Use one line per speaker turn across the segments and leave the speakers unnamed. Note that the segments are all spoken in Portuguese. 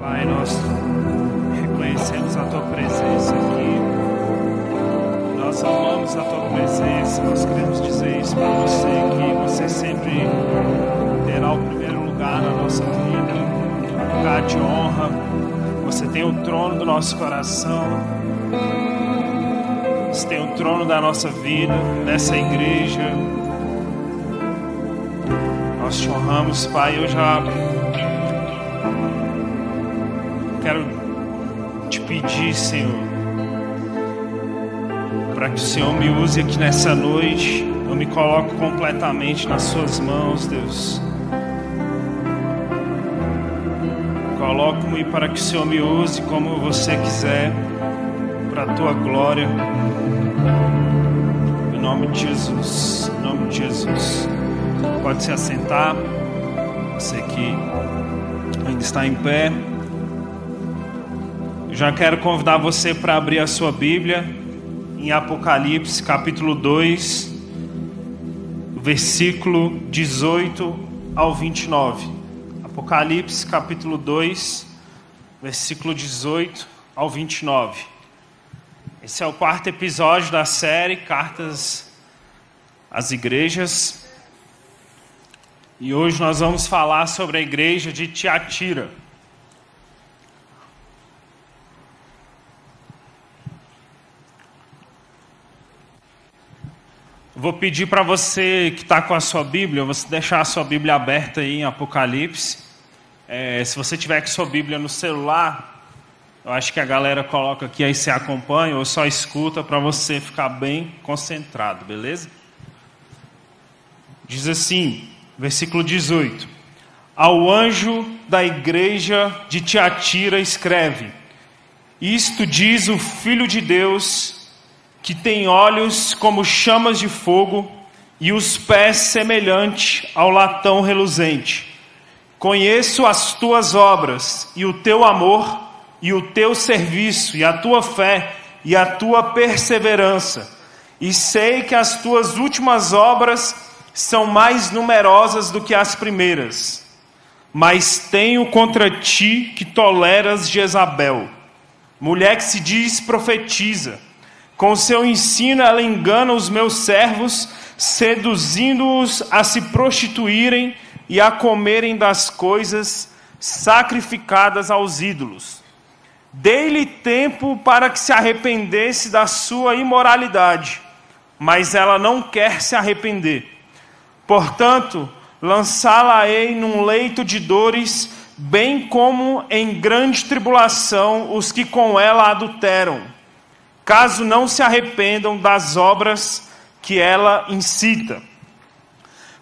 Pai, nós reconhecemos a tua presença aqui. Nós amamos a tua presença. Nós queremos dizer isso para você que você sempre terá o primeiro lugar na nossa vida, lugar de honra. Você tem o trono do nosso coração. Você tem o trono da nossa vida, dessa igreja. Nós te honramos, Pai. Eu já quero te pedir, Senhor, para que o Senhor me use aqui nessa noite. Eu me coloco completamente nas Suas mãos, Deus. Coloco-me para que o Senhor me use como você quiser, para a tua glória. Em nome de Jesus, em nome de Jesus. Pode se assentar. Você que ainda está em pé. Já quero convidar você para abrir a sua Bíblia em Apocalipse, capítulo 2, versículo 18 ao 29. Apocalipse, capítulo 2, versículo 18 ao 29. Esse é o quarto episódio da série Cartas às Igrejas. E hoje nós vamos falar sobre a igreja de Tiatira. Vou pedir para você que está com a sua Bíblia, você deixar a sua Bíblia aberta aí em Apocalipse. É, se você tiver com a sua Bíblia no celular, eu acho que a galera coloca aqui, aí você acompanha ou só escuta para você ficar bem concentrado, beleza? Diz assim, versículo 18: Ao anjo da igreja de Tiatira escreve: Isto diz o Filho de Deus que tem olhos como chamas de fogo e os pés semelhante ao latão reluzente. Conheço as tuas obras e o teu amor e o teu serviço e a tua fé e a tua perseverança. E sei que as tuas últimas obras são mais numerosas do que as primeiras. Mas tenho contra ti que toleras Jezabel, mulher que se diz profetiza com seu ensino, ela engana os meus servos, seduzindo-os a se prostituírem e a comerem das coisas sacrificadas aos ídolos. Dei-lhe tempo para que se arrependesse da sua imoralidade, mas ela não quer se arrepender. Portanto, lançá-la-ei num leito de dores, bem como em grande tribulação os que com ela adulteram caso não se arrependam das obras que ela incita.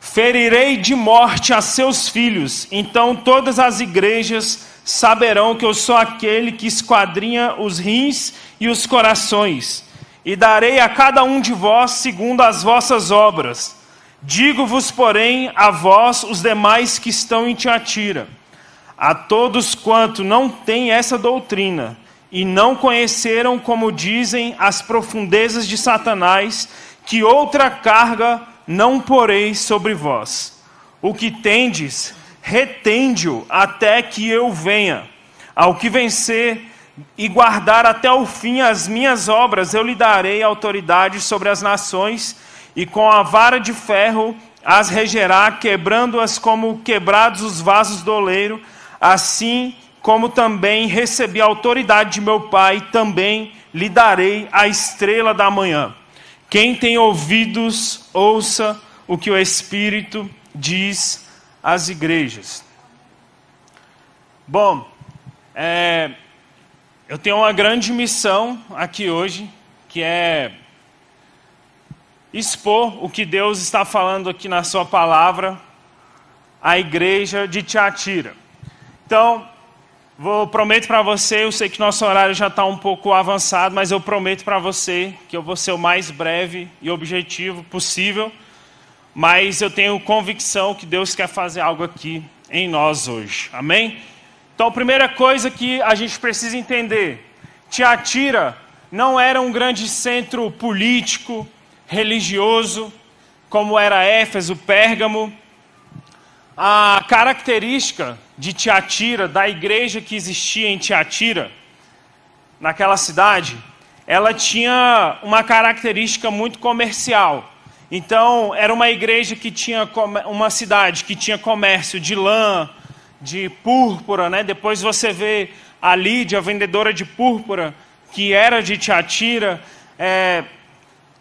Ferirei de morte a seus filhos, então todas as igrejas saberão que eu sou aquele que esquadrinha os rins e os corações, e darei a cada um de vós segundo as vossas obras. Digo-vos, porém, a vós, os demais que estão em Tiatira, a todos quanto não têm essa doutrina, e não conheceram, como dizem, as profundezas de Satanás, que outra carga não porei sobre vós. O que tendes, retende-o até que eu venha. Ao que vencer e guardar até o fim as minhas obras, eu lhe darei autoridade sobre as nações, e com a vara de ferro as regerá, quebrando-as como quebrados os vasos do oleiro, assim como também recebi a autoridade de meu Pai, também lhe darei a estrela da manhã. Quem tem ouvidos, ouça o que o Espírito diz às igrejas. Bom, é, eu tenho uma grande missão aqui hoje, que é expor o que Deus está falando aqui na Sua palavra à igreja de Tiatira. Então, Vou, prometo para você, eu sei que nosso horário já está um pouco avançado, mas eu prometo para você que eu vou ser o mais breve e objetivo possível. Mas eu tenho convicção que Deus quer fazer algo aqui em nós hoje. Amém? Então, a primeira coisa que a gente precisa entender: Tiatira não era um grande centro político, religioso, como era Éfeso, Pérgamo. a característica de Tiatira, da igreja que existia em Tiatira, naquela cidade, ela tinha uma característica muito comercial. Então, era uma igreja que tinha uma cidade que tinha comércio de lã, de púrpura, né? Depois você vê a Lídia, a vendedora de púrpura, que era de Tiatira, é,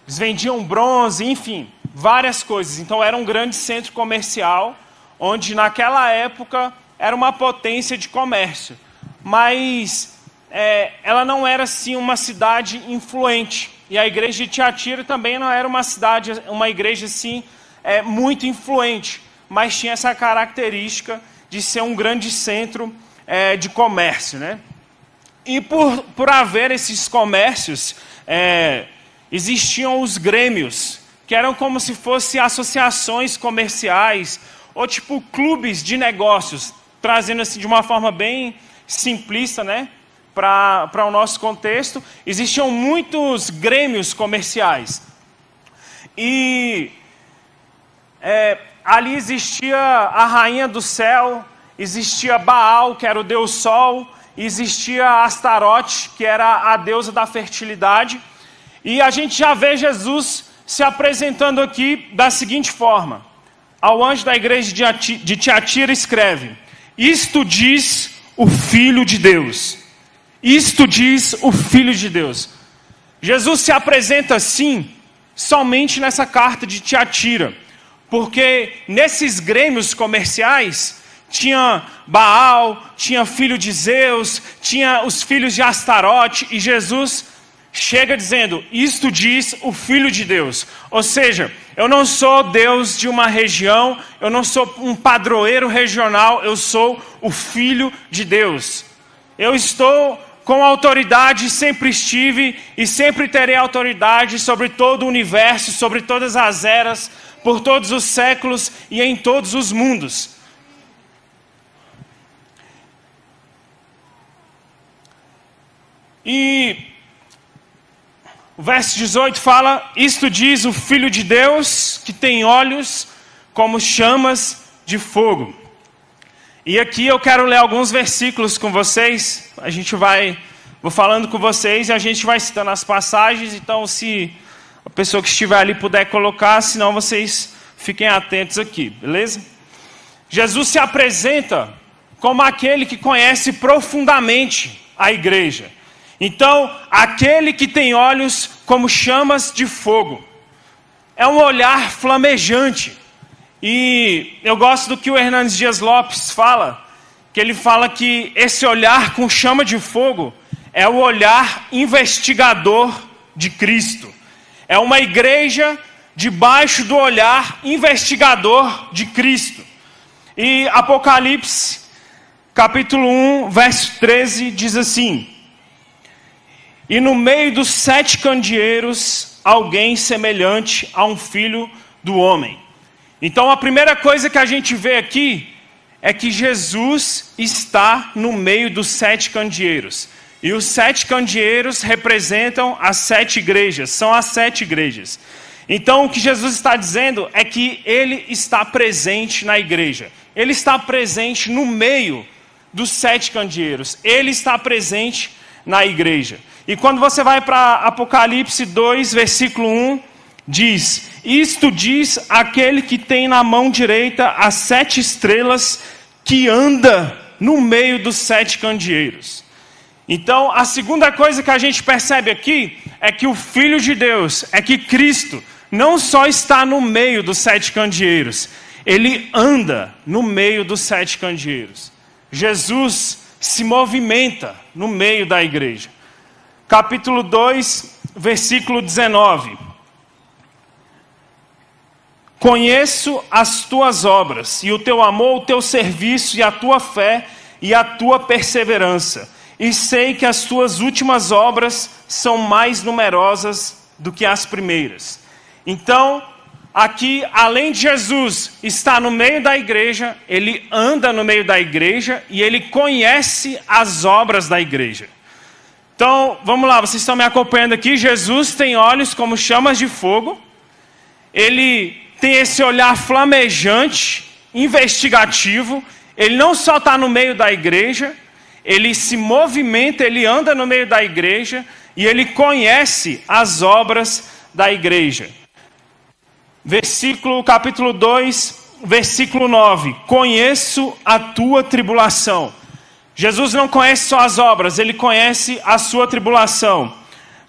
eles vendiam bronze, enfim, várias coisas. Então, era um grande centro comercial onde naquela época era uma potência de comércio, mas é, ela não era assim uma cidade influente. E a igreja de Tiatira também não era uma cidade, uma igreja assim é, muito influente, mas tinha essa característica de ser um grande centro é, de comércio, né? E por, por haver esses comércios, é, existiam os grêmios, que eram como se fossem associações comerciais ou tipo clubes de negócios, trazendo assim de uma forma bem simplista, né? Para o nosso contexto, existiam muitos grêmios comerciais. E é, ali existia a rainha do céu, existia Baal, que era o deus sol, existia Astarote, que era a deusa da fertilidade. E a gente já vê Jesus se apresentando aqui da seguinte forma: ao anjo da igreja de Tiatira escreve: Isto diz o Filho de Deus. Isto diz o Filho de Deus. Jesus se apresenta assim somente nessa carta de Tiatira, porque nesses grêmios comerciais tinha Baal, tinha filho de Zeus, tinha os filhos de Astarote, e Jesus chega dizendo: Isto diz o Filho de Deus. Ou seja, eu não sou Deus de uma região, eu não sou um padroeiro regional, eu sou o Filho de Deus. Eu estou com autoridade, sempre estive e sempre terei autoridade sobre todo o universo, sobre todas as eras, por todos os séculos e em todos os mundos. E o verso 18 fala: Isto diz o Filho de Deus, que tem olhos como chamas de fogo. E aqui eu quero ler alguns versículos com vocês. A gente vai, vou falando com vocês e a gente vai citando as passagens. Então, se a pessoa que estiver ali puder colocar, senão vocês fiquem atentos aqui, beleza? Jesus se apresenta como aquele que conhece profundamente a igreja. Então, aquele que tem olhos como chamas de fogo, é um olhar flamejante. E eu gosto do que o Hernandes Dias Lopes fala, que ele fala que esse olhar com chama de fogo é o olhar investigador de Cristo. É uma igreja debaixo do olhar investigador de Cristo. E Apocalipse, capítulo 1, verso 13, diz assim: e no meio dos sete candeeiros, alguém semelhante a um filho do homem. Então a primeira coisa que a gente vê aqui é que Jesus está no meio dos sete candeeiros. E os sete candeeiros representam as sete igrejas, são as sete igrejas. Então o que Jesus está dizendo é que ele está presente na igreja. Ele está presente no meio dos sete candeeiros. Ele está presente na igreja. E quando você vai para Apocalipse 2, versículo 1, diz: Isto diz aquele que tem na mão direita as sete estrelas, que anda no meio dos sete candeeiros. Então, a segunda coisa que a gente percebe aqui é que o Filho de Deus, é que Cristo, não só está no meio dos sete candeeiros, ele anda no meio dos sete candeeiros. Jesus se movimenta no meio da igreja capítulo 2, versículo 19. Conheço as tuas obras, e o teu amor, o teu serviço, e a tua fé, e a tua perseverança. E sei que as tuas últimas obras são mais numerosas do que as primeiras. Então, aqui, além de Jesus estar no meio da igreja, ele anda no meio da igreja e ele conhece as obras da igreja. Então, vamos lá, vocês estão me acompanhando aqui. Jesus tem olhos como chamas de fogo, ele tem esse olhar flamejante investigativo, ele não só está no meio da igreja, ele se movimenta, ele anda no meio da igreja e ele conhece as obras da igreja. Versículo, capítulo 2, versículo 9: Conheço a tua tribulação. Jesus não conhece só as obras, ele conhece a sua tribulação.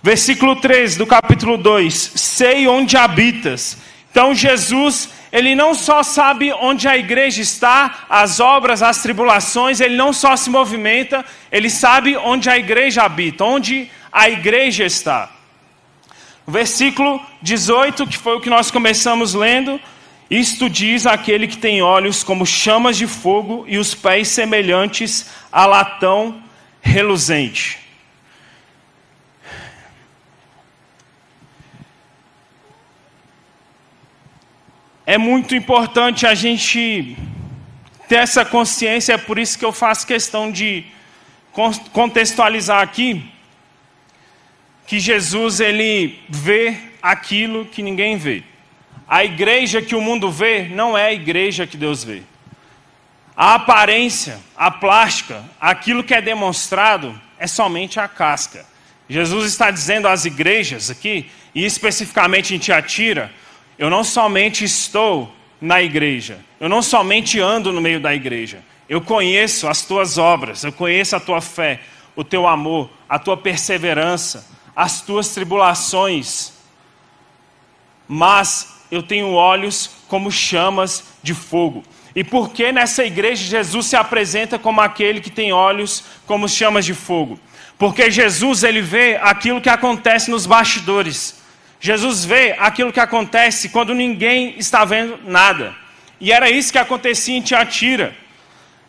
Versículo 3 do capítulo 2: Sei onde habitas. Então Jesus, ele não só sabe onde a igreja está, as obras, as tribulações, ele não só se movimenta, ele sabe onde a igreja habita, onde a igreja está. Versículo 18, que foi o que nós começamos lendo, isto diz aquele que tem olhos como chamas de fogo e os pés semelhantes a latão reluzente. É muito importante a gente ter essa consciência, é por isso que eu faço questão de contextualizar aqui que Jesus ele vê aquilo que ninguém vê. A igreja que o mundo vê não é a igreja que Deus vê. A aparência, a plástica, aquilo que é demonstrado é somente a casca. Jesus está dizendo às igrejas aqui, e especificamente em Tiatira, eu não somente estou na igreja, eu não somente ando no meio da igreja, eu conheço as tuas obras, eu conheço a tua fé, o teu amor, a tua perseverança, as tuas tribulações, mas eu tenho olhos como chamas de fogo. E por que nessa igreja Jesus se apresenta como aquele que tem olhos como chamas de fogo? Porque Jesus ele vê aquilo que acontece nos bastidores. Jesus vê aquilo que acontece quando ninguém está vendo nada. E era isso que acontecia em Tiatira.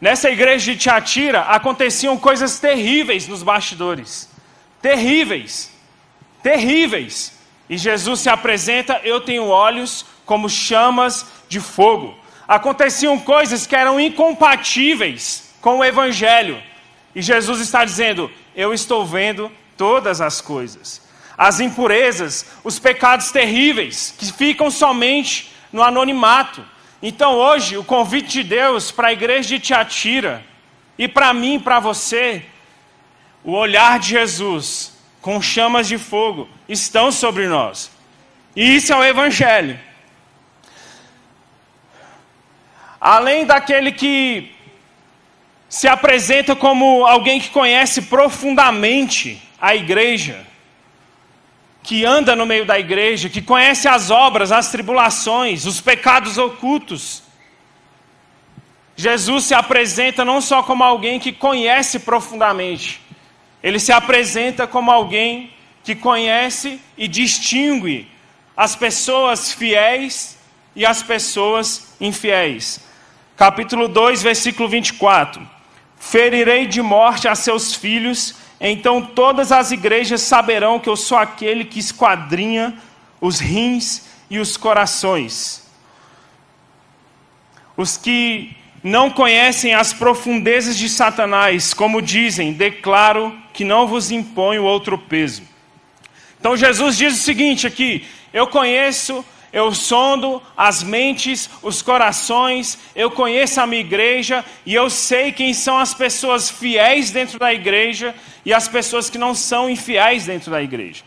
Nessa igreja de Tiatira aconteciam coisas terríveis nos bastidores. Terríveis terríveis. E Jesus se apresenta: Eu tenho olhos como chamas de fogo. Aconteciam coisas que eram incompatíveis com o Evangelho. E Jesus está dizendo: Eu estou vendo todas as coisas. As impurezas, os pecados terríveis, que ficam somente no anonimato. Então hoje, o convite de Deus para a igreja de Tiatira, e para mim para você, o olhar de Jesus com chamas de fogo estão sobre nós. E isso é o Evangelho. Além daquele que se apresenta como alguém que conhece profundamente a igreja, que anda no meio da igreja, que conhece as obras, as tribulações, os pecados ocultos. Jesus se apresenta não só como alguém que conhece profundamente, ele se apresenta como alguém que conhece e distingue as pessoas fiéis e as pessoas infiéis. Capítulo 2, versículo 24: Ferirei de morte a seus filhos, então todas as igrejas saberão que eu sou aquele que esquadrinha os rins e os corações. Os que não conhecem as profundezas de Satanás, como dizem, declaro que não vos imponho outro peso. Então Jesus diz o seguinte aqui: eu conheço, eu sondo as mentes, os corações, eu conheço a minha igreja e eu sei quem são as pessoas fiéis dentro da igreja e as pessoas que não são infiéis dentro da igreja.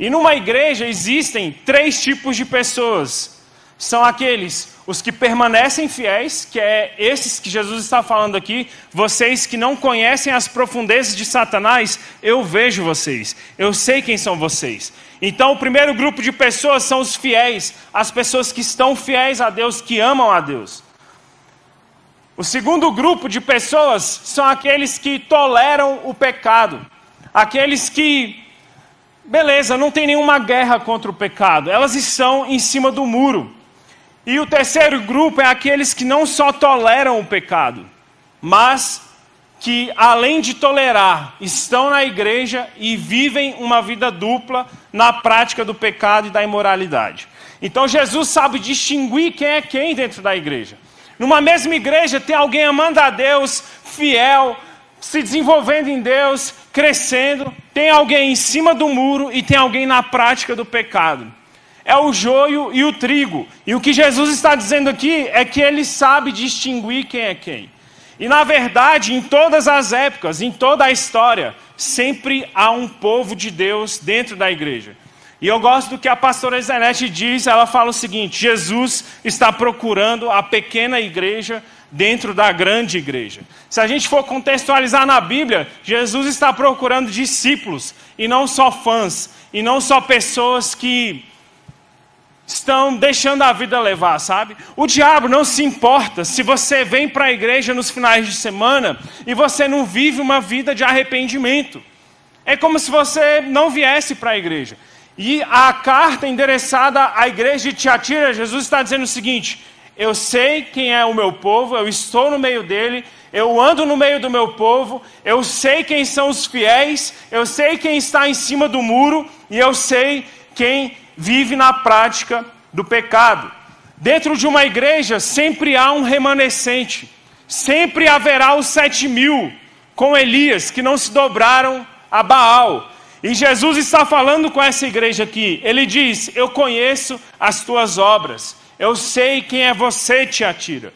E numa igreja existem três tipos de pessoas. São aqueles os que permanecem fiéis, que é esses que Jesus está falando aqui, vocês que não conhecem as profundezas de Satanás, eu vejo vocês, eu sei quem são vocês. Então, o primeiro grupo de pessoas são os fiéis, as pessoas que estão fiéis a Deus, que amam a Deus. O segundo grupo de pessoas são aqueles que toleram o pecado, aqueles que, beleza, não tem nenhuma guerra contra o pecado, elas estão em cima do muro. E o terceiro grupo é aqueles que não só toleram o pecado, mas que, além de tolerar, estão na igreja e vivem uma vida dupla na prática do pecado e da imoralidade. Então Jesus sabe distinguir quem é quem dentro da igreja. Numa mesma igreja tem alguém amando a Deus, fiel, se desenvolvendo em Deus, crescendo, tem alguém em cima do muro e tem alguém na prática do pecado. É o joio e o trigo. E o que Jesus está dizendo aqui é que ele sabe distinguir quem é quem. E na verdade, em todas as épocas, em toda a história, sempre há um povo de Deus dentro da igreja. E eu gosto do que a pastora Zenete diz, ela fala o seguinte: Jesus está procurando a pequena igreja dentro da grande igreja. Se a gente for contextualizar na Bíblia, Jesus está procurando discípulos, e não só fãs, e não só pessoas que estão deixando a vida levar, sabe? O diabo não se importa se você vem para a igreja nos finais de semana e você não vive uma vida de arrependimento. É como se você não viesse para a igreja. E a carta endereçada à igreja de Tiatira, Jesus está dizendo o seguinte: Eu sei quem é o meu povo, eu estou no meio dele, eu ando no meio do meu povo, eu sei quem são os fiéis, eu sei quem está em cima do muro e eu sei quem vive na prática do pecado. Dentro de uma igreja sempre há um remanescente, sempre haverá os sete mil com Elias que não se dobraram a Baal. E Jesus está falando com essa igreja aqui. Ele diz: Eu conheço as tuas obras, eu sei quem é você, Tiatira.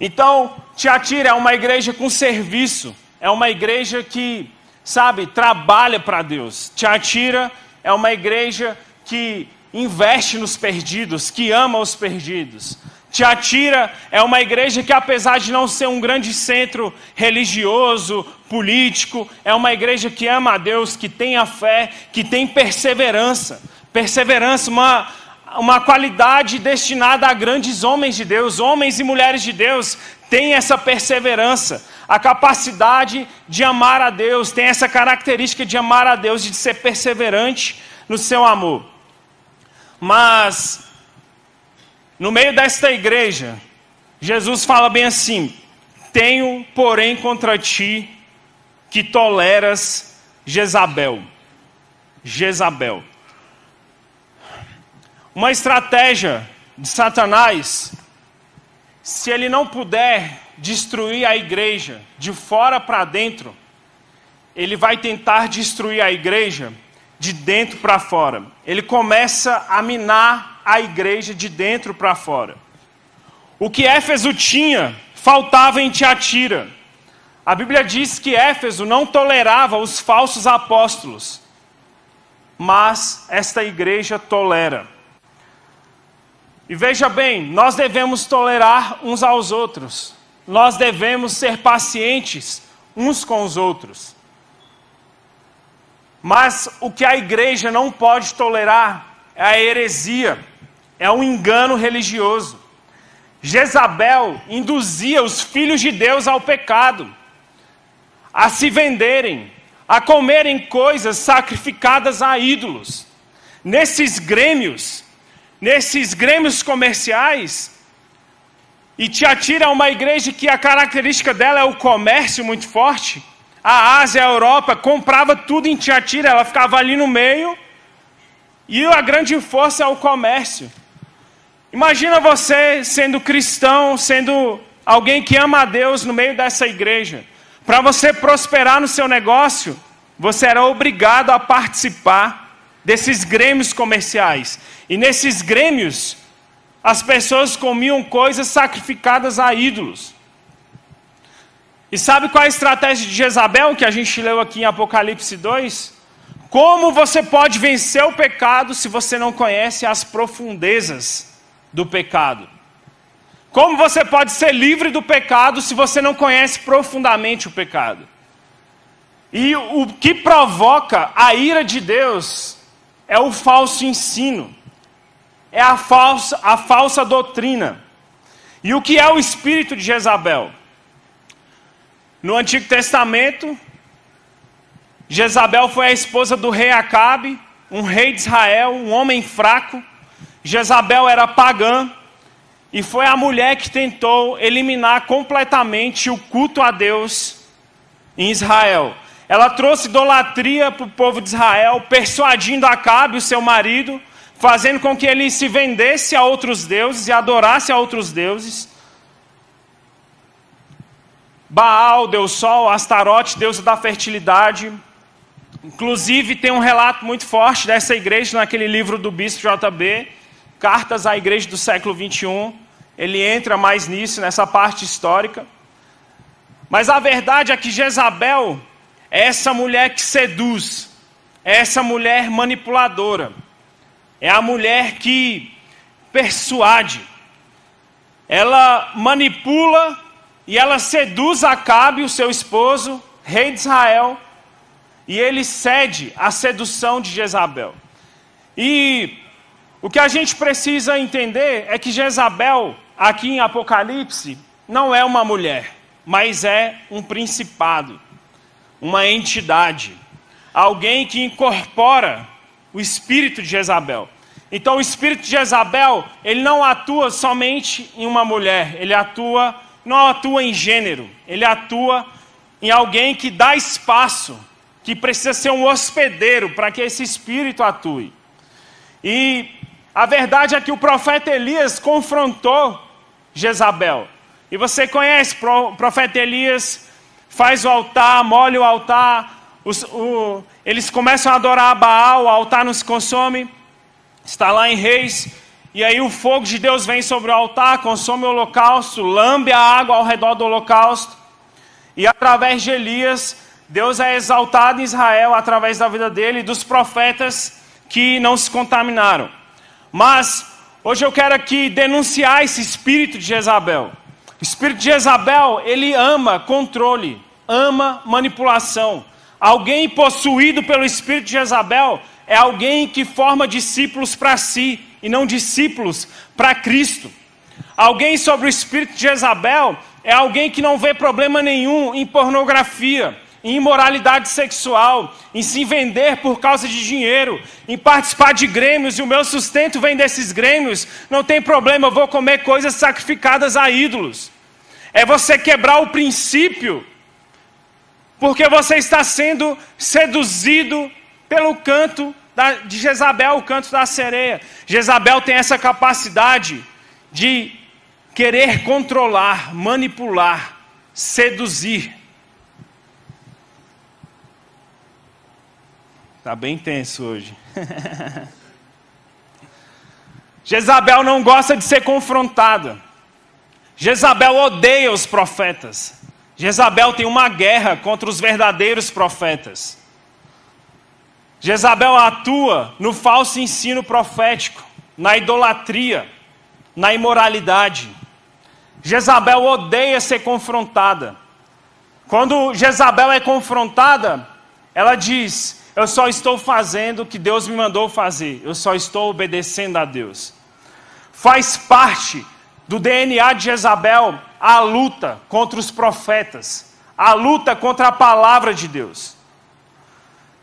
Então, Tiatira é uma igreja com serviço, é uma igreja que, sabe, trabalha para Deus. Tiatira é uma igreja que investe nos perdidos, que ama os perdidos. Tiatira é uma igreja que, apesar de não ser um grande centro religioso, político, é uma igreja que ama a Deus, que tem a fé, que tem perseverança. Perseverança, uma, uma qualidade destinada a grandes homens de Deus, homens e mulheres de Deus, têm essa perseverança, a capacidade de amar a Deus, tem essa característica de amar a Deus, de ser perseverante no seu amor. Mas, no meio desta igreja, Jesus fala bem assim: Tenho, porém, contra ti que toleras Jezabel. Jezabel. Uma estratégia de Satanás, se ele não puder destruir a igreja de fora para dentro, ele vai tentar destruir a igreja de dentro para fora. Ele começa a minar a igreja de dentro para fora. O que Éfeso tinha, faltava em Tiatira. A Bíblia diz que Éfeso não tolerava os falsos apóstolos, mas esta igreja tolera. E veja bem, nós devemos tolerar uns aos outros, nós devemos ser pacientes uns com os outros. Mas o que a igreja não pode tolerar é a heresia, é o engano religioso. Jezabel induzia os filhos de Deus ao pecado, a se venderem, a comerem coisas sacrificadas a ídolos. Nesses grêmios, nesses grêmios comerciais, e Tiatira é uma igreja que a característica dela é o comércio muito forte. A Ásia, a Europa, comprava tudo em Tiatira, ela ficava ali no meio, e a grande força é o comércio. Imagina você sendo cristão, sendo alguém que ama a Deus no meio dessa igreja. Para você prosperar no seu negócio, você era obrigado a participar desses grêmios comerciais. E nesses grêmios, as pessoas comiam coisas sacrificadas a ídolos. E sabe qual é a estratégia de Jezabel que a gente leu aqui em Apocalipse 2? Como você pode vencer o pecado se você não conhece as profundezas do pecado? Como você pode ser livre do pecado se você não conhece profundamente o pecado? E o que provoca a ira de Deus é o falso ensino, é a falsa, a falsa doutrina. E o que é o espírito de Jezabel? No Antigo Testamento, Jezabel foi a esposa do rei Acabe, um rei de Israel, um homem fraco. Jezabel era pagã e foi a mulher que tentou eliminar completamente o culto a Deus em Israel. Ela trouxe idolatria para o povo de Israel, persuadindo Acabe, o seu marido, fazendo com que ele se vendesse a outros deuses e adorasse a outros deuses. Baal, deus sol, Astarote, deusa da fertilidade, Inclusive, tem um relato muito forte dessa igreja naquele livro do Bispo JB, Cartas à Igreja do século 21. Ele entra mais nisso, nessa parte histórica. Mas a verdade é que Jezabel é essa mulher que seduz, é essa mulher manipuladora, é a mulher que persuade, ela manipula e ela seduz Acabe, o seu esposo, rei de Israel, e ele cede à sedução de Jezabel. E o que a gente precisa entender é que Jezabel, aqui em Apocalipse, não é uma mulher, mas é um principado, uma entidade, alguém que incorpora o espírito de Jezabel. Então o espírito de Jezabel, ele não atua somente em uma mulher, ele atua, não atua em gênero, ele atua em alguém que dá espaço que precisa ser um hospedeiro para que esse espírito atue. E a verdade é que o profeta Elias confrontou Jezabel. E você conhece, o profeta Elias faz o altar, molha o altar, os, o, eles começam a adorar a Baal, o altar não se consome, está lá em Reis, e aí o fogo de Deus vem sobre o altar, consome o holocausto, lambe a água ao redor do holocausto, e através de Elias, Deus é exaltado em Israel através da vida dele e dos profetas que não se contaminaram. Mas hoje eu quero aqui denunciar esse espírito de Jezabel. O espírito de Jezabel, ele ama controle, ama manipulação. Alguém possuído pelo espírito de Jezabel é alguém que forma discípulos para si e não discípulos para Cristo. Alguém sobre o espírito de Jezabel é alguém que não vê problema nenhum em pornografia em imoralidade sexual, em se vender por causa de dinheiro, em participar de grêmios e o meu sustento vem desses grêmios, não tem problema, eu vou comer coisas sacrificadas a ídolos. É você quebrar o princípio, porque você está sendo seduzido pelo canto de Jezabel, o canto da sereia. Jezabel tem essa capacidade de querer controlar, manipular, seduzir. Está bem tenso hoje. Jezabel não gosta de ser confrontada. Jezabel odeia os profetas. Jezabel tem uma guerra contra os verdadeiros profetas. Jezabel atua no falso ensino profético, na idolatria, na imoralidade. Jezabel odeia ser confrontada. Quando Jezabel é confrontada, ela diz: eu só estou fazendo o que Deus me mandou fazer. Eu só estou obedecendo a Deus. Faz parte do DNA de Jezabel a luta contra os profetas, a luta contra a palavra de Deus.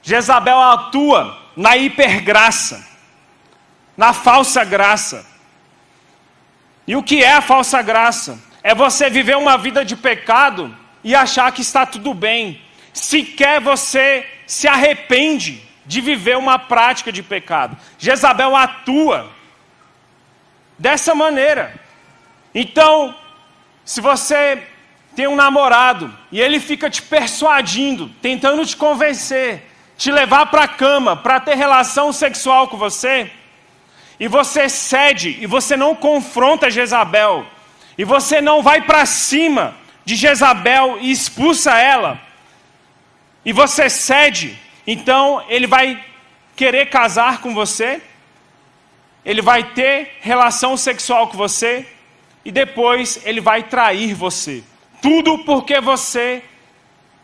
Jezabel atua na hipergraça, na falsa graça. E o que é a falsa graça? É você viver uma vida de pecado e achar que está tudo bem. Sequer você se arrepende de viver uma prática de pecado. Jezabel atua dessa maneira. Então, se você tem um namorado e ele fica te persuadindo, tentando te convencer, te levar para a cama para ter relação sexual com você, e você cede e você não confronta Jezabel, e você não vai para cima de Jezabel e expulsa ela, e você cede, então ele vai querer casar com você, ele vai ter relação sexual com você e depois ele vai trair você. Tudo porque você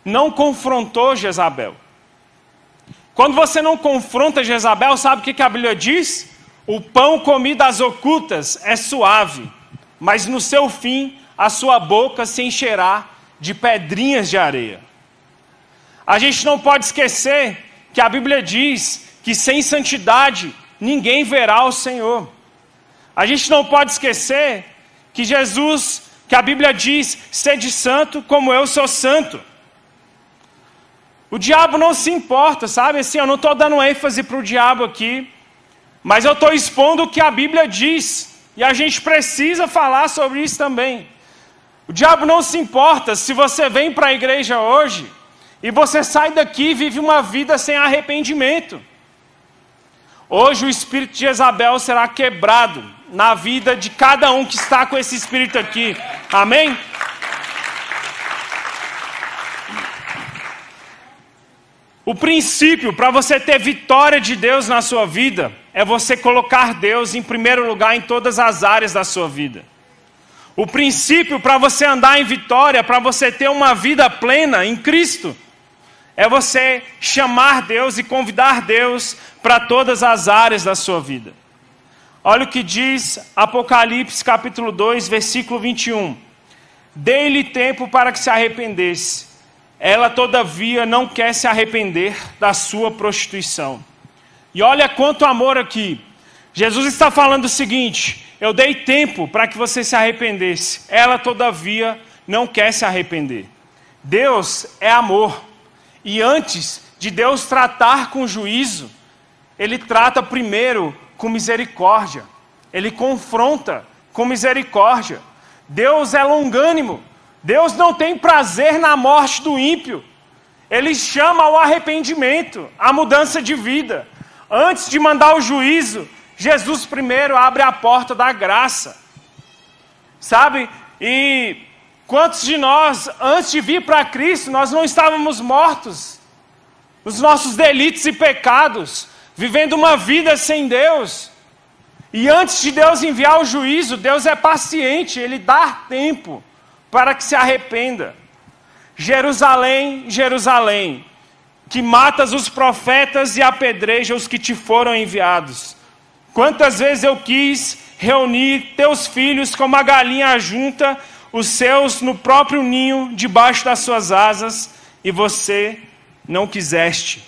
não confrontou Jezabel. Quando você não confronta Jezabel, sabe o que a Bíblia diz? O pão comido às ocultas é suave, mas no seu fim a sua boca se encherá de pedrinhas de areia. A gente não pode esquecer que a Bíblia diz que sem santidade ninguém verá o Senhor. A gente não pode esquecer que Jesus, que a Bíblia diz, sede santo como eu sou santo. O diabo não se importa, sabe? Assim, eu não estou dando ênfase para o diabo aqui, mas eu estou expondo o que a Bíblia diz, e a gente precisa falar sobre isso também. O diabo não se importa se você vem para a igreja hoje E você sai daqui e vive uma vida sem arrependimento. Hoje o espírito de Jezabel será quebrado na vida de cada um que está com esse espírito aqui. Amém? O princípio para você ter vitória de Deus na sua vida é você colocar Deus em primeiro lugar em todas as áreas da sua vida. O princípio para você andar em vitória, para você ter uma vida plena em Cristo, é você chamar Deus e convidar Deus para todas as áreas da sua vida. Olha o que diz Apocalipse capítulo 2, versículo 21. Dei-lhe tempo para que se arrependesse. Ela, todavia, não quer se arrepender da sua prostituição. E olha quanto amor aqui. Jesus está falando o seguinte: eu dei tempo para que você se arrependesse. Ela, todavia, não quer se arrepender. Deus é amor. E antes de Deus tratar com juízo, Ele trata primeiro com misericórdia. Ele confronta com misericórdia. Deus é longânimo. Deus não tem prazer na morte do ímpio. Ele chama ao arrependimento, à mudança de vida. Antes de mandar o juízo, Jesus primeiro abre a porta da graça. Sabe? E quantos de nós, antes de vir para Cristo, nós não estávamos mortos nos nossos delitos e pecados, vivendo uma vida sem Deus. E antes de Deus enviar o juízo, Deus é paciente, Ele dá tempo para que se arrependa. Jerusalém, Jerusalém, que matas os profetas e apedreja os que te foram enviados. Quantas vezes eu quis reunir teus filhos como a galinha junta os seus no próprio ninho, debaixo das suas asas, e você não quiseste.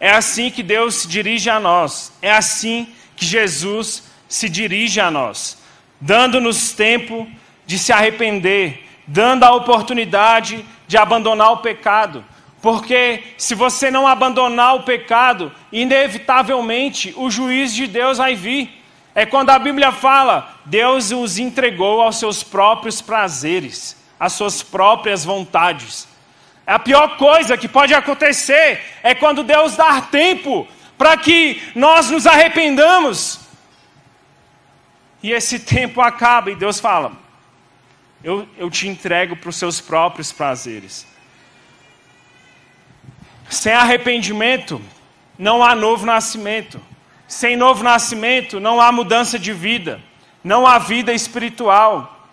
É assim que Deus se dirige a nós, é assim que Jesus se dirige a nós, dando-nos tempo de se arrepender, dando a oportunidade de abandonar o pecado. Porque se você não abandonar o pecado, inevitavelmente o juiz de Deus vai vir. É quando a Bíblia fala, Deus os entregou aos seus próprios prazeres, às suas próprias vontades. A pior coisa que pode acontecer é quando Deus dá tempo para que nós nos arrependamos. E esse tempo acaba e Deus fala: Eu, eu te entrego para os seus próprios prazeres. Sem arrependimento, não há novo nascimento. Sem novo nascimento, não há mudança de vida. Não há vida espiritual.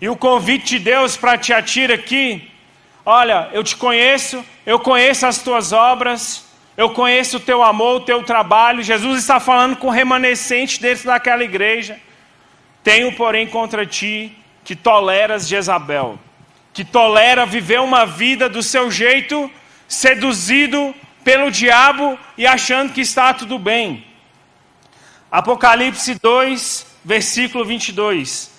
E o convite de Deus para te atirar aqui: olha, eu te conheço, eu conheço as tuas obras, eu conheço o teu amor, o teu trabalho. Jesus está falando com o remanescente dentro daquela igreja. Tenho, porém, contra ti que toleras Jezabel, que tolera viver uma vida do seu jeito seduzido pelo diabo e achando que está tudo bem. Apocalipse 2, versículo 22.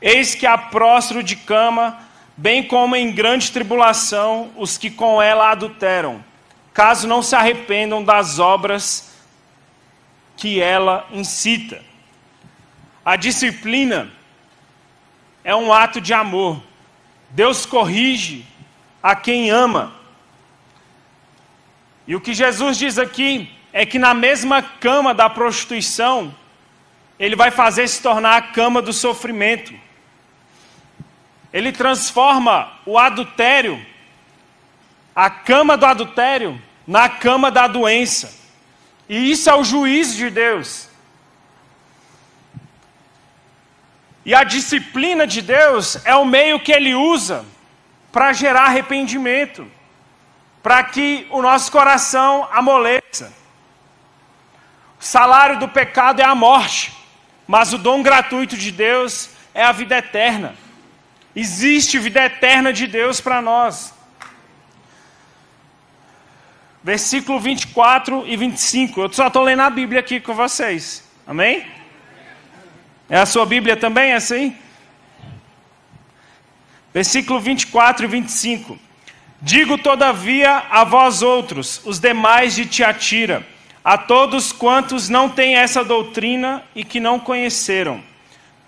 Eis que há próstro de cama, bem como em grande tribulação, os que com ela adulteram, caso não se arrependam das obras que ela incita. A disciplina é um ato de amor. Deus corrige a quem ama. E o que Jesus diz aqui é que na mesma cama da prostituição, ele vai fazer se tornar a cama do sofrimento. Ele transforma o adultério, a cama do adultério, na cama da doença. E isso é o juízo de Deus. E a disciplina de Deus é o meio que ele usa para gerar arrependimento para que o nosso coração amoleça. O salário do pecado é a morte, mas o dom gratuito de Deus é a vida eterna. Existe vida eterna de Deus para nós. Versículo 24 e 25. Eu só estou lendo a Bíblia aqui com vocês. Amém? É a sua Bíblia também, é assim? Versículo 24 e 25. Digo, todavia, a vós outros, os demais de Tiatira, a todos quantos não têm essa doutrina e que não conheceram,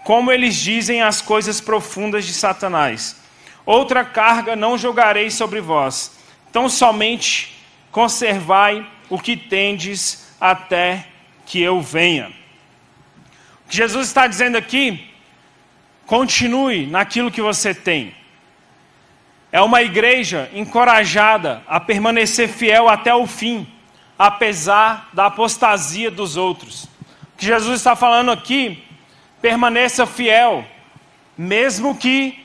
como eles dizem as coisas profundas de Satanás. outra carga não jogarei sobre vós. Então somente conservai o que tendes até que eu venha. O que Jesus está dizendo aqui, continue naquilo que você tem. É uma igreja encorajada a permanecer fiel até o fim, apesar da apostasia dos outros. O que Jesus está falando aqui, permaneça fiel, mesmo que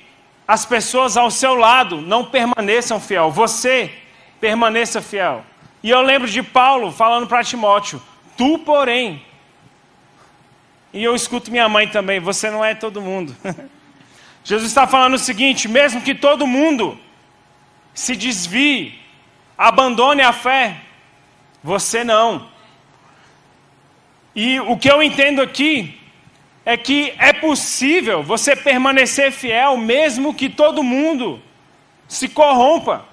as pessoas ao seu lado não permaneçam fiel. Você permaneça fiel. E eu lembro de Paulo falando para Timóteo: Tu, porém. E eu escuto minha mãe também: Você não é todo mundo. Jesus está falando o seguinte: mesmo que todo mundo se desvie, abandone a fé, você não. E o que eu entendo aqui é que é possível você permanecer fiel mesmo que todo mundo se corrompa.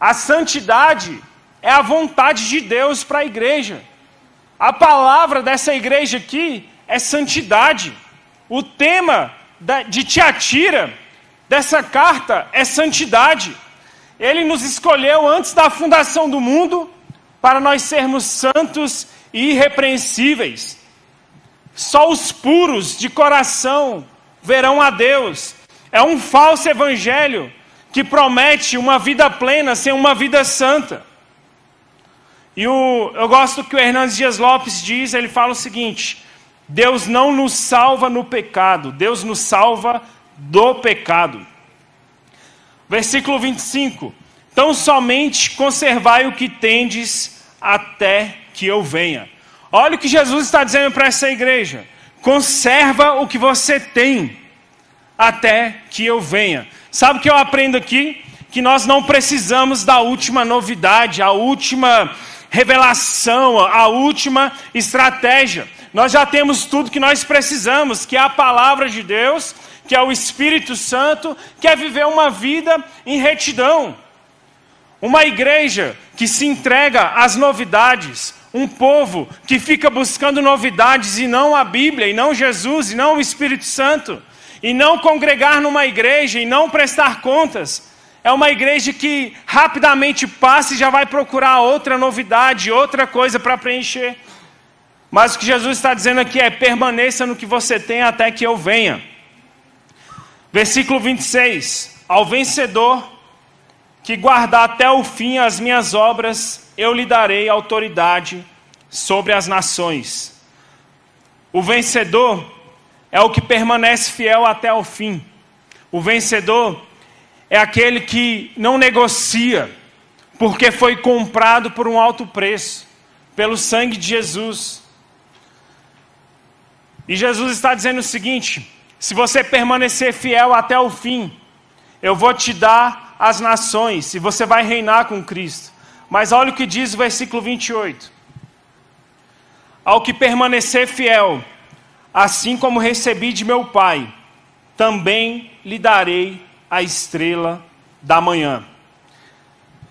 A santidade é a vontade de Deus para a igreja. A palavra dessa igreja aqui é santidade. O tema de Tiatira, dessa carta, é santidade. Ele nos escolheu antes da fundação do mundo para nós sermos santos e irrepreensíveis. Só os puros de coração verão a Deus. É um falso evangelho que promete uma vida plena sem uma vida santa. E o, eu gosto que o Hernandes Dias Lopes diz, ele fala o seguinte: Deus não nos salva no pecado, Deus nos salva do pecado. Versículo 25: Então somente conservai o que tendes até que eu venha. Olha o que Jesus está dizendo para essa igreja: conserva o que você tem até que eu venha. Sabe o que eu aprendo aqui? Que nós não precisamos da última novidade, a última revelação, a última estratégia. Nós já temos tudo que nós precisamos, que é a palavra de Deus, que é o Espírito Santo, que é viver uma vida em retidão. Uma igreja que se entrega às novidades, um povo que fica buscando novidades e não a Bíblia, e não Jesus, e não o Espírito Santo, e não congregar numa igreja e não prestar contas, é uma igreja que rapidamente passa e já vai procurar outra novidade, outra coisa para preencher. Mas o que Jesus está dizendo aqui é: permaneça no que você tem até que eu venha. Versículo 26: Ao vencedor que guardar até o fim as minhas obras, eu lhe darei autoridade sobre as nações. O vencedor é o que permanece fiel até o fim. O vencedor é aquele que não negocia, porque foi comprado por um alto preço, pelo sangue de Jesus. E Jesus está dizendo o seguinte: se você permanecer fiel até o fim, eu vou te dar as nações e você vai reinar com Cristo. Mas olha o que diz o versículo 28. Ao que permanecer fiel, assim como recebi de meu Pai, também lhe darei a estrela da manhã.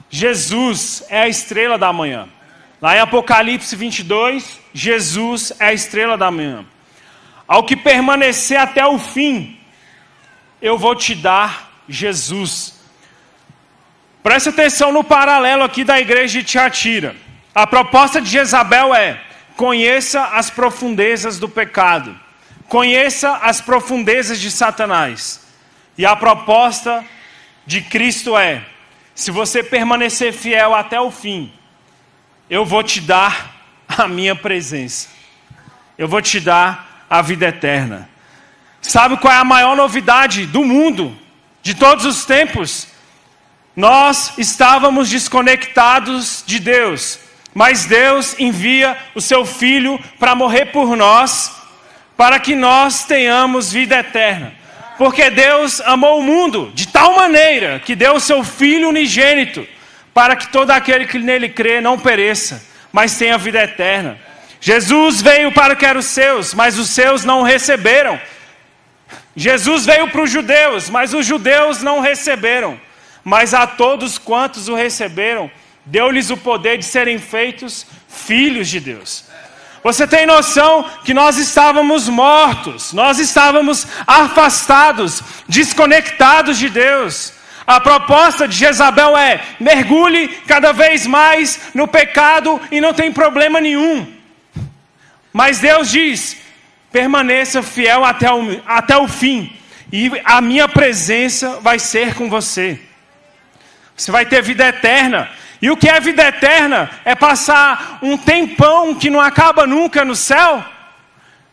Jesus é a estrela da manhã. Lá em Apocalipse 22, Jesus é a estrela da manhã. Ao que permanecer até o fim, eu vou te dar Jesus. Preste atenção no paralelo aqui da igreja de Tiatira. A proposta de Jezabel é: conheça as profundezas do pecado, conheça as profundezas de Satanás. E a proposta de Cristo é: se você permanecer fiel até o fim, eu vou te dar a minha presença, eu vou te dar a vida eterna. Sabe qual é a maior novidade do mundo, de todos os tempos? Nós estávamos desconectados de Deus, mas Deus envia o seu Filho para morrer por nós, para que nós tenhamos vida eterna. Porque Deus amou o mundo de tal maneira que deu o seu Filho unigênito, para que todo aquele que nele crê não pereça, mas tenha vida eterna. Jesus veio para que eram os seus, mas os seus não receberam. Jesus veio para os judeus, mas os judeus não receberam. Mas a todos quantos o receberam, deu-lhes o poder de serem feitos filhos de Deus. Você tem noção que nós estávamos mortos, nós estávamos afastados, desconectados de Deus. A proposta de Jezabel é: mergulhe cada vez mais no pecado e não tem problema nenhum. Mas Deus diz: permaneça fiel até o, até o fim, e a minha presença vai ser com você. Você vai ter vida eterna. E o que é vida eterna? É passar um tempão que não acaba nunca no céu.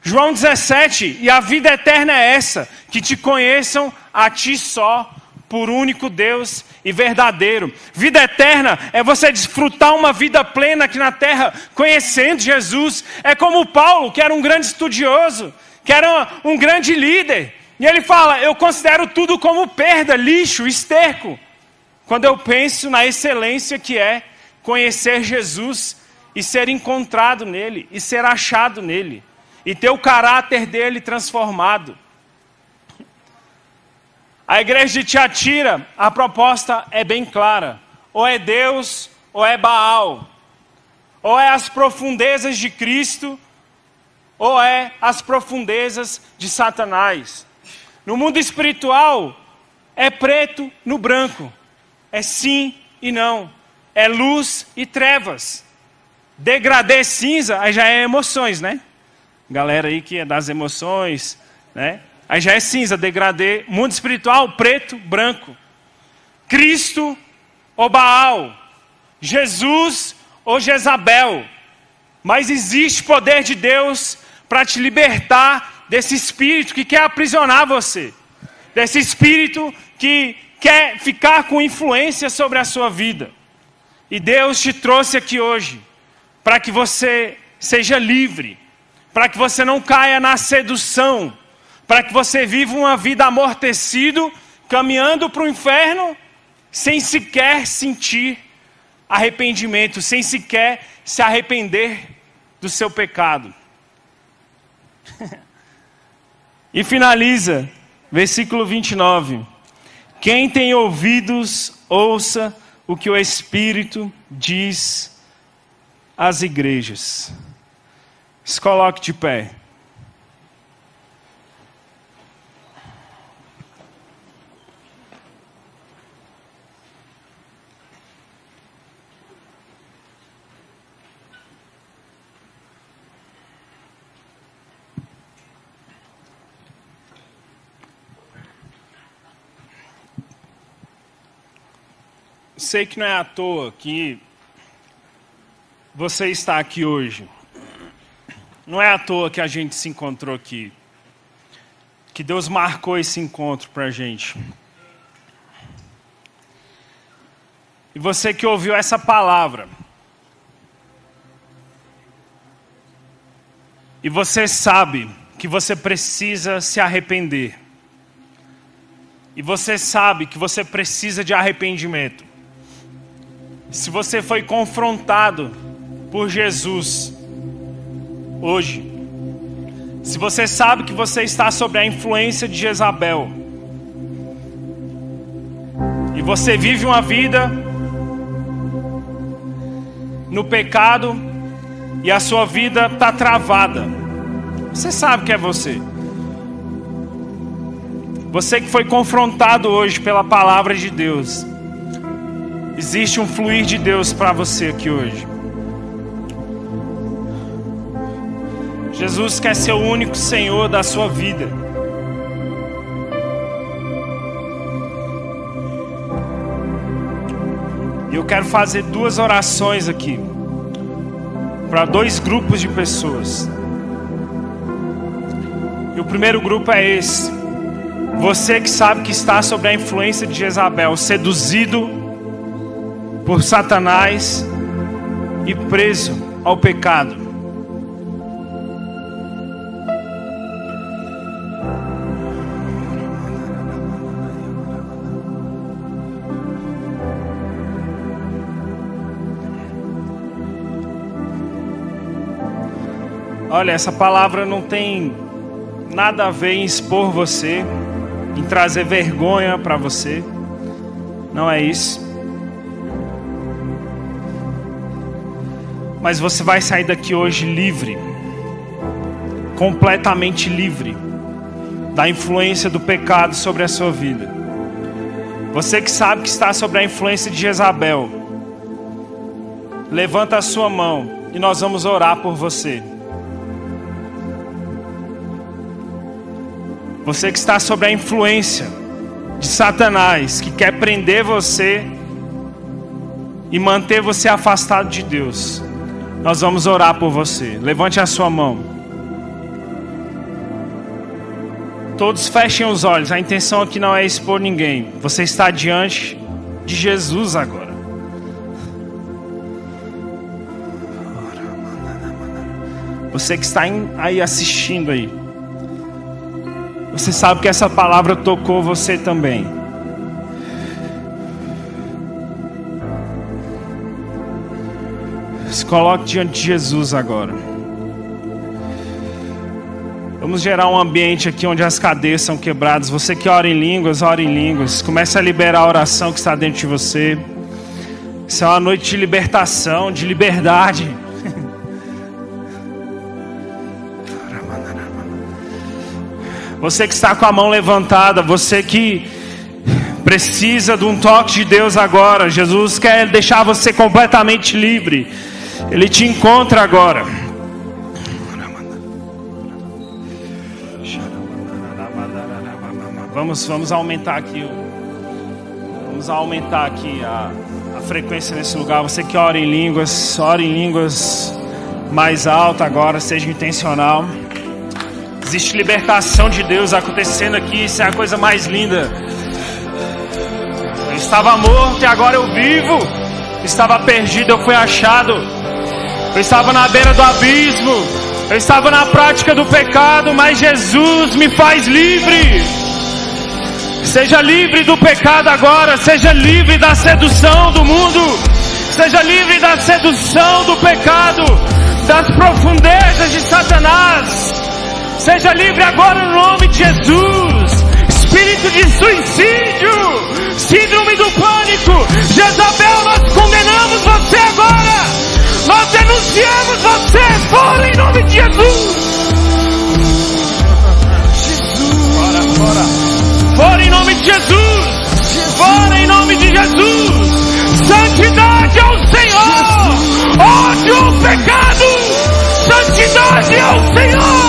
João 17, e a vida eterna é essa: que te conheçam a ti só, por único Deus e verdadeiro. Vida eterna é você desfrutar uma vida plena aqui na terra, conhecendo Jesus. É como Paulo, que era um grande estudioso, que era um grande líder. E ele fala: Eu considero tudo como perda, lixo, esterco quando eu penso na excelência que é conhecer Jesus e ser encontrado nele, e ser achado nele, e ter o caráter dele transformado. A igreja de Tiatira, a proposta é bem clara: ou é Deus, ou é Baal, ou é as profundezas de Cristo, ou é as profundezas de Satanás. No mundo espiritual, é preto no branco. É sim e não. É luz e trevas. Degradê cinza, aí já é emoções, né? Galera aí que é das emoções, né? Aí já é cinza, degradê. Mundo espiritual, preto, branco. Cristo ou Baal. Jesus ou Jezabel. Mas existe poder de Deus para te libertar desse espírito que quer aprisionar você. Desse espírito que quer ficar com influência sobre a sua vida. E Deus te trouxe aqui hoje para que você seja livre, para que você não caia na sedução, para que você viva uma vida amortecido, caminhando para o inferno, sem sequer sentir arrependimento, sem sequer se arrepender do seu pecado. e finaliza, versículo 29. Quem tem ouvidos, ouça o que o Espírito diz às igrejas. Se coloque de pé. Sei que não é à toa que você está aqui hoje. Não é à toa que a gente se encontrou aqui. Que Deus marcou esse encontro para a gente. E você que ouviu essa palavra. E você sabe que você precisa se arrepender. E você sabe que você precisa de arrependimento se você foi confrontado por Jesus hoje, se você sabe que você está sob a influência de Jezabel, e você vive uma vida no pecado, e a sua vida está travada, você sabe que é você. Você que foi confrontado hoje pela palavra de Deus. Existe um fluir de Deus para você aqui hoje. Jesus quer ser o único Senhor da sua vida. E eu quero fazer duas orações aqui para dois grupos de pessoas. E o primeiro grupo é esse. Você que sabe que está sob a influência de Jezabel, seduzido por Satanás e preso ao pecado. Olha, essa palavra não tem nada a ver em expor você, em trazer vergonha para você. Não é isso. Mas você vai sair daqui hoje livre. completamente livre da influência do pecado sobre a sua vida. Você que sabe que está sobre a influência de Jezabel, levanta a sua mão e nós vamos orar por você. Você que está sob a influência de Satanás, que quer prender você e manter você afastado de Deus. Nós vamos orar por você. Levante a sua mão. Todos fechem os olhos. A intenção aqui não é expor ninguém. Você está diante de Jesus agora. Você que está aí assistindo aí. Você sabe que essa palavra tocou você também. Coloque diante de Jesus agora. Vamos gerar um ambiente aqui onde as cadeias são quebradas. Você que ora em línguas, ora em línguas. Comece a liberar a oração que está dentro de você. Isso é uma noite de libertação, de liberdade. Você que está com a mão levantada, você que precisa de um toque de Deus agora. Jesus quer deixar você completamente livre. Ele te encontra agora. Vamos, vamos aumentar aqui. Vamos aumentar aqui a, a frequência nesse lugar. Você que ora em línguas, ora em línguas mais alta agora, seja intencional. Existe libertação de Deus acontecendo aqui, isso é a coisa mais linda. Eu estava morto e agora eu vivo. Estava perdido, eu fui achado. Eu estava na beira do abismo. Eu estava na prática do pecado, mas Jesus me faz livre. Seja livre do pecado agora, seja livre da sedução do mundo, seja livre da sedução do pecado, das profundezas de Satanás. Seja livre agora no nome de Jesus. Espírito de suicídio, síndrome do pânico, Jezabel, nós condenamos você agora. Nós denunciamos você fora em nome de Jesus. Fora, fora. Fora em nome de Jesus. Fora em nome de Jesus. Santidade ao Senhor. Ódio ao pecado. Santidade ao Senhor.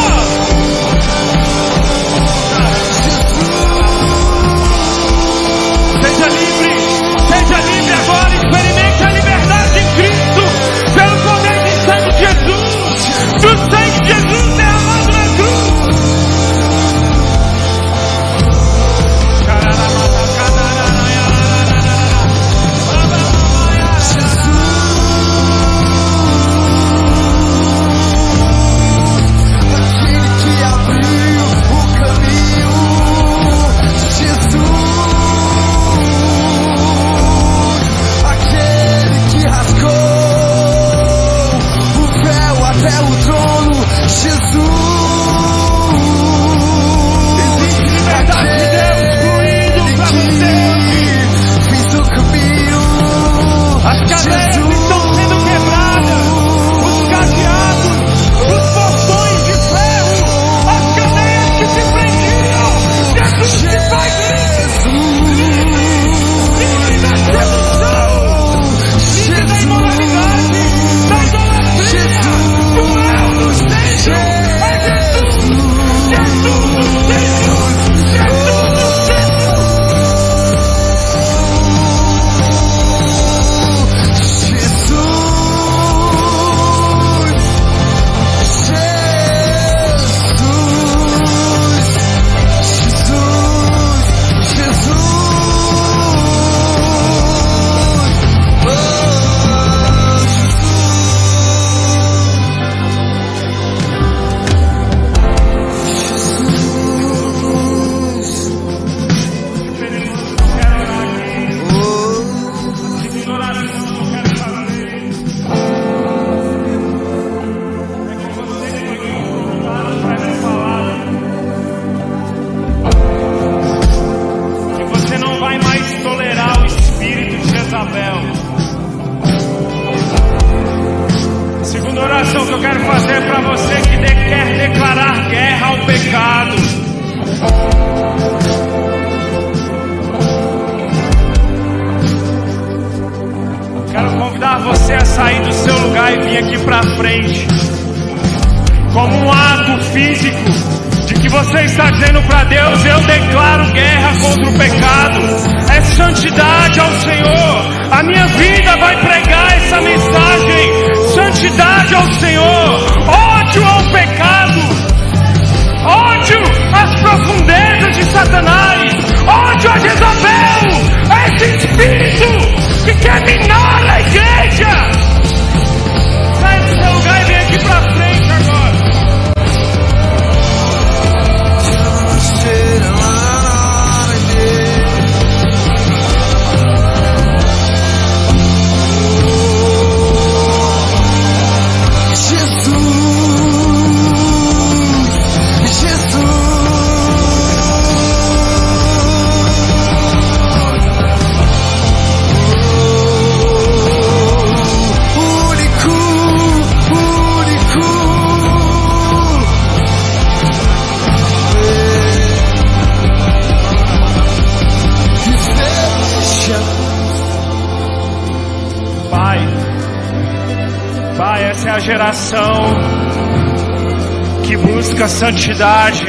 Busca santidade.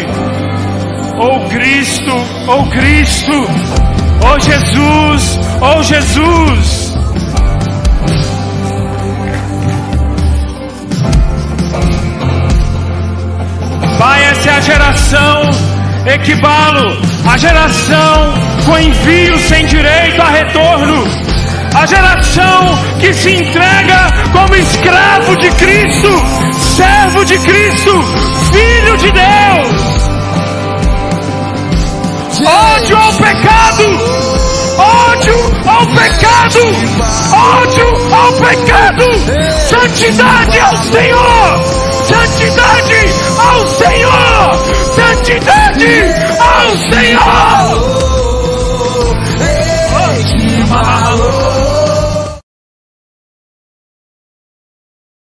Ou Cristo, ou Cristo, ou Jesus, ou Jesus. Pai, essa é a geração equibalo, a geração com envio sem direito a retorno, a geração que se entrega como escravo de Cristo, servo de Cristo, filho de Deus. Ódio ao pecado, ódio ao pecado, ódio ao pecado, santidade ao Senhor santidade ao Senhor, santidade ao Senhor. Ei.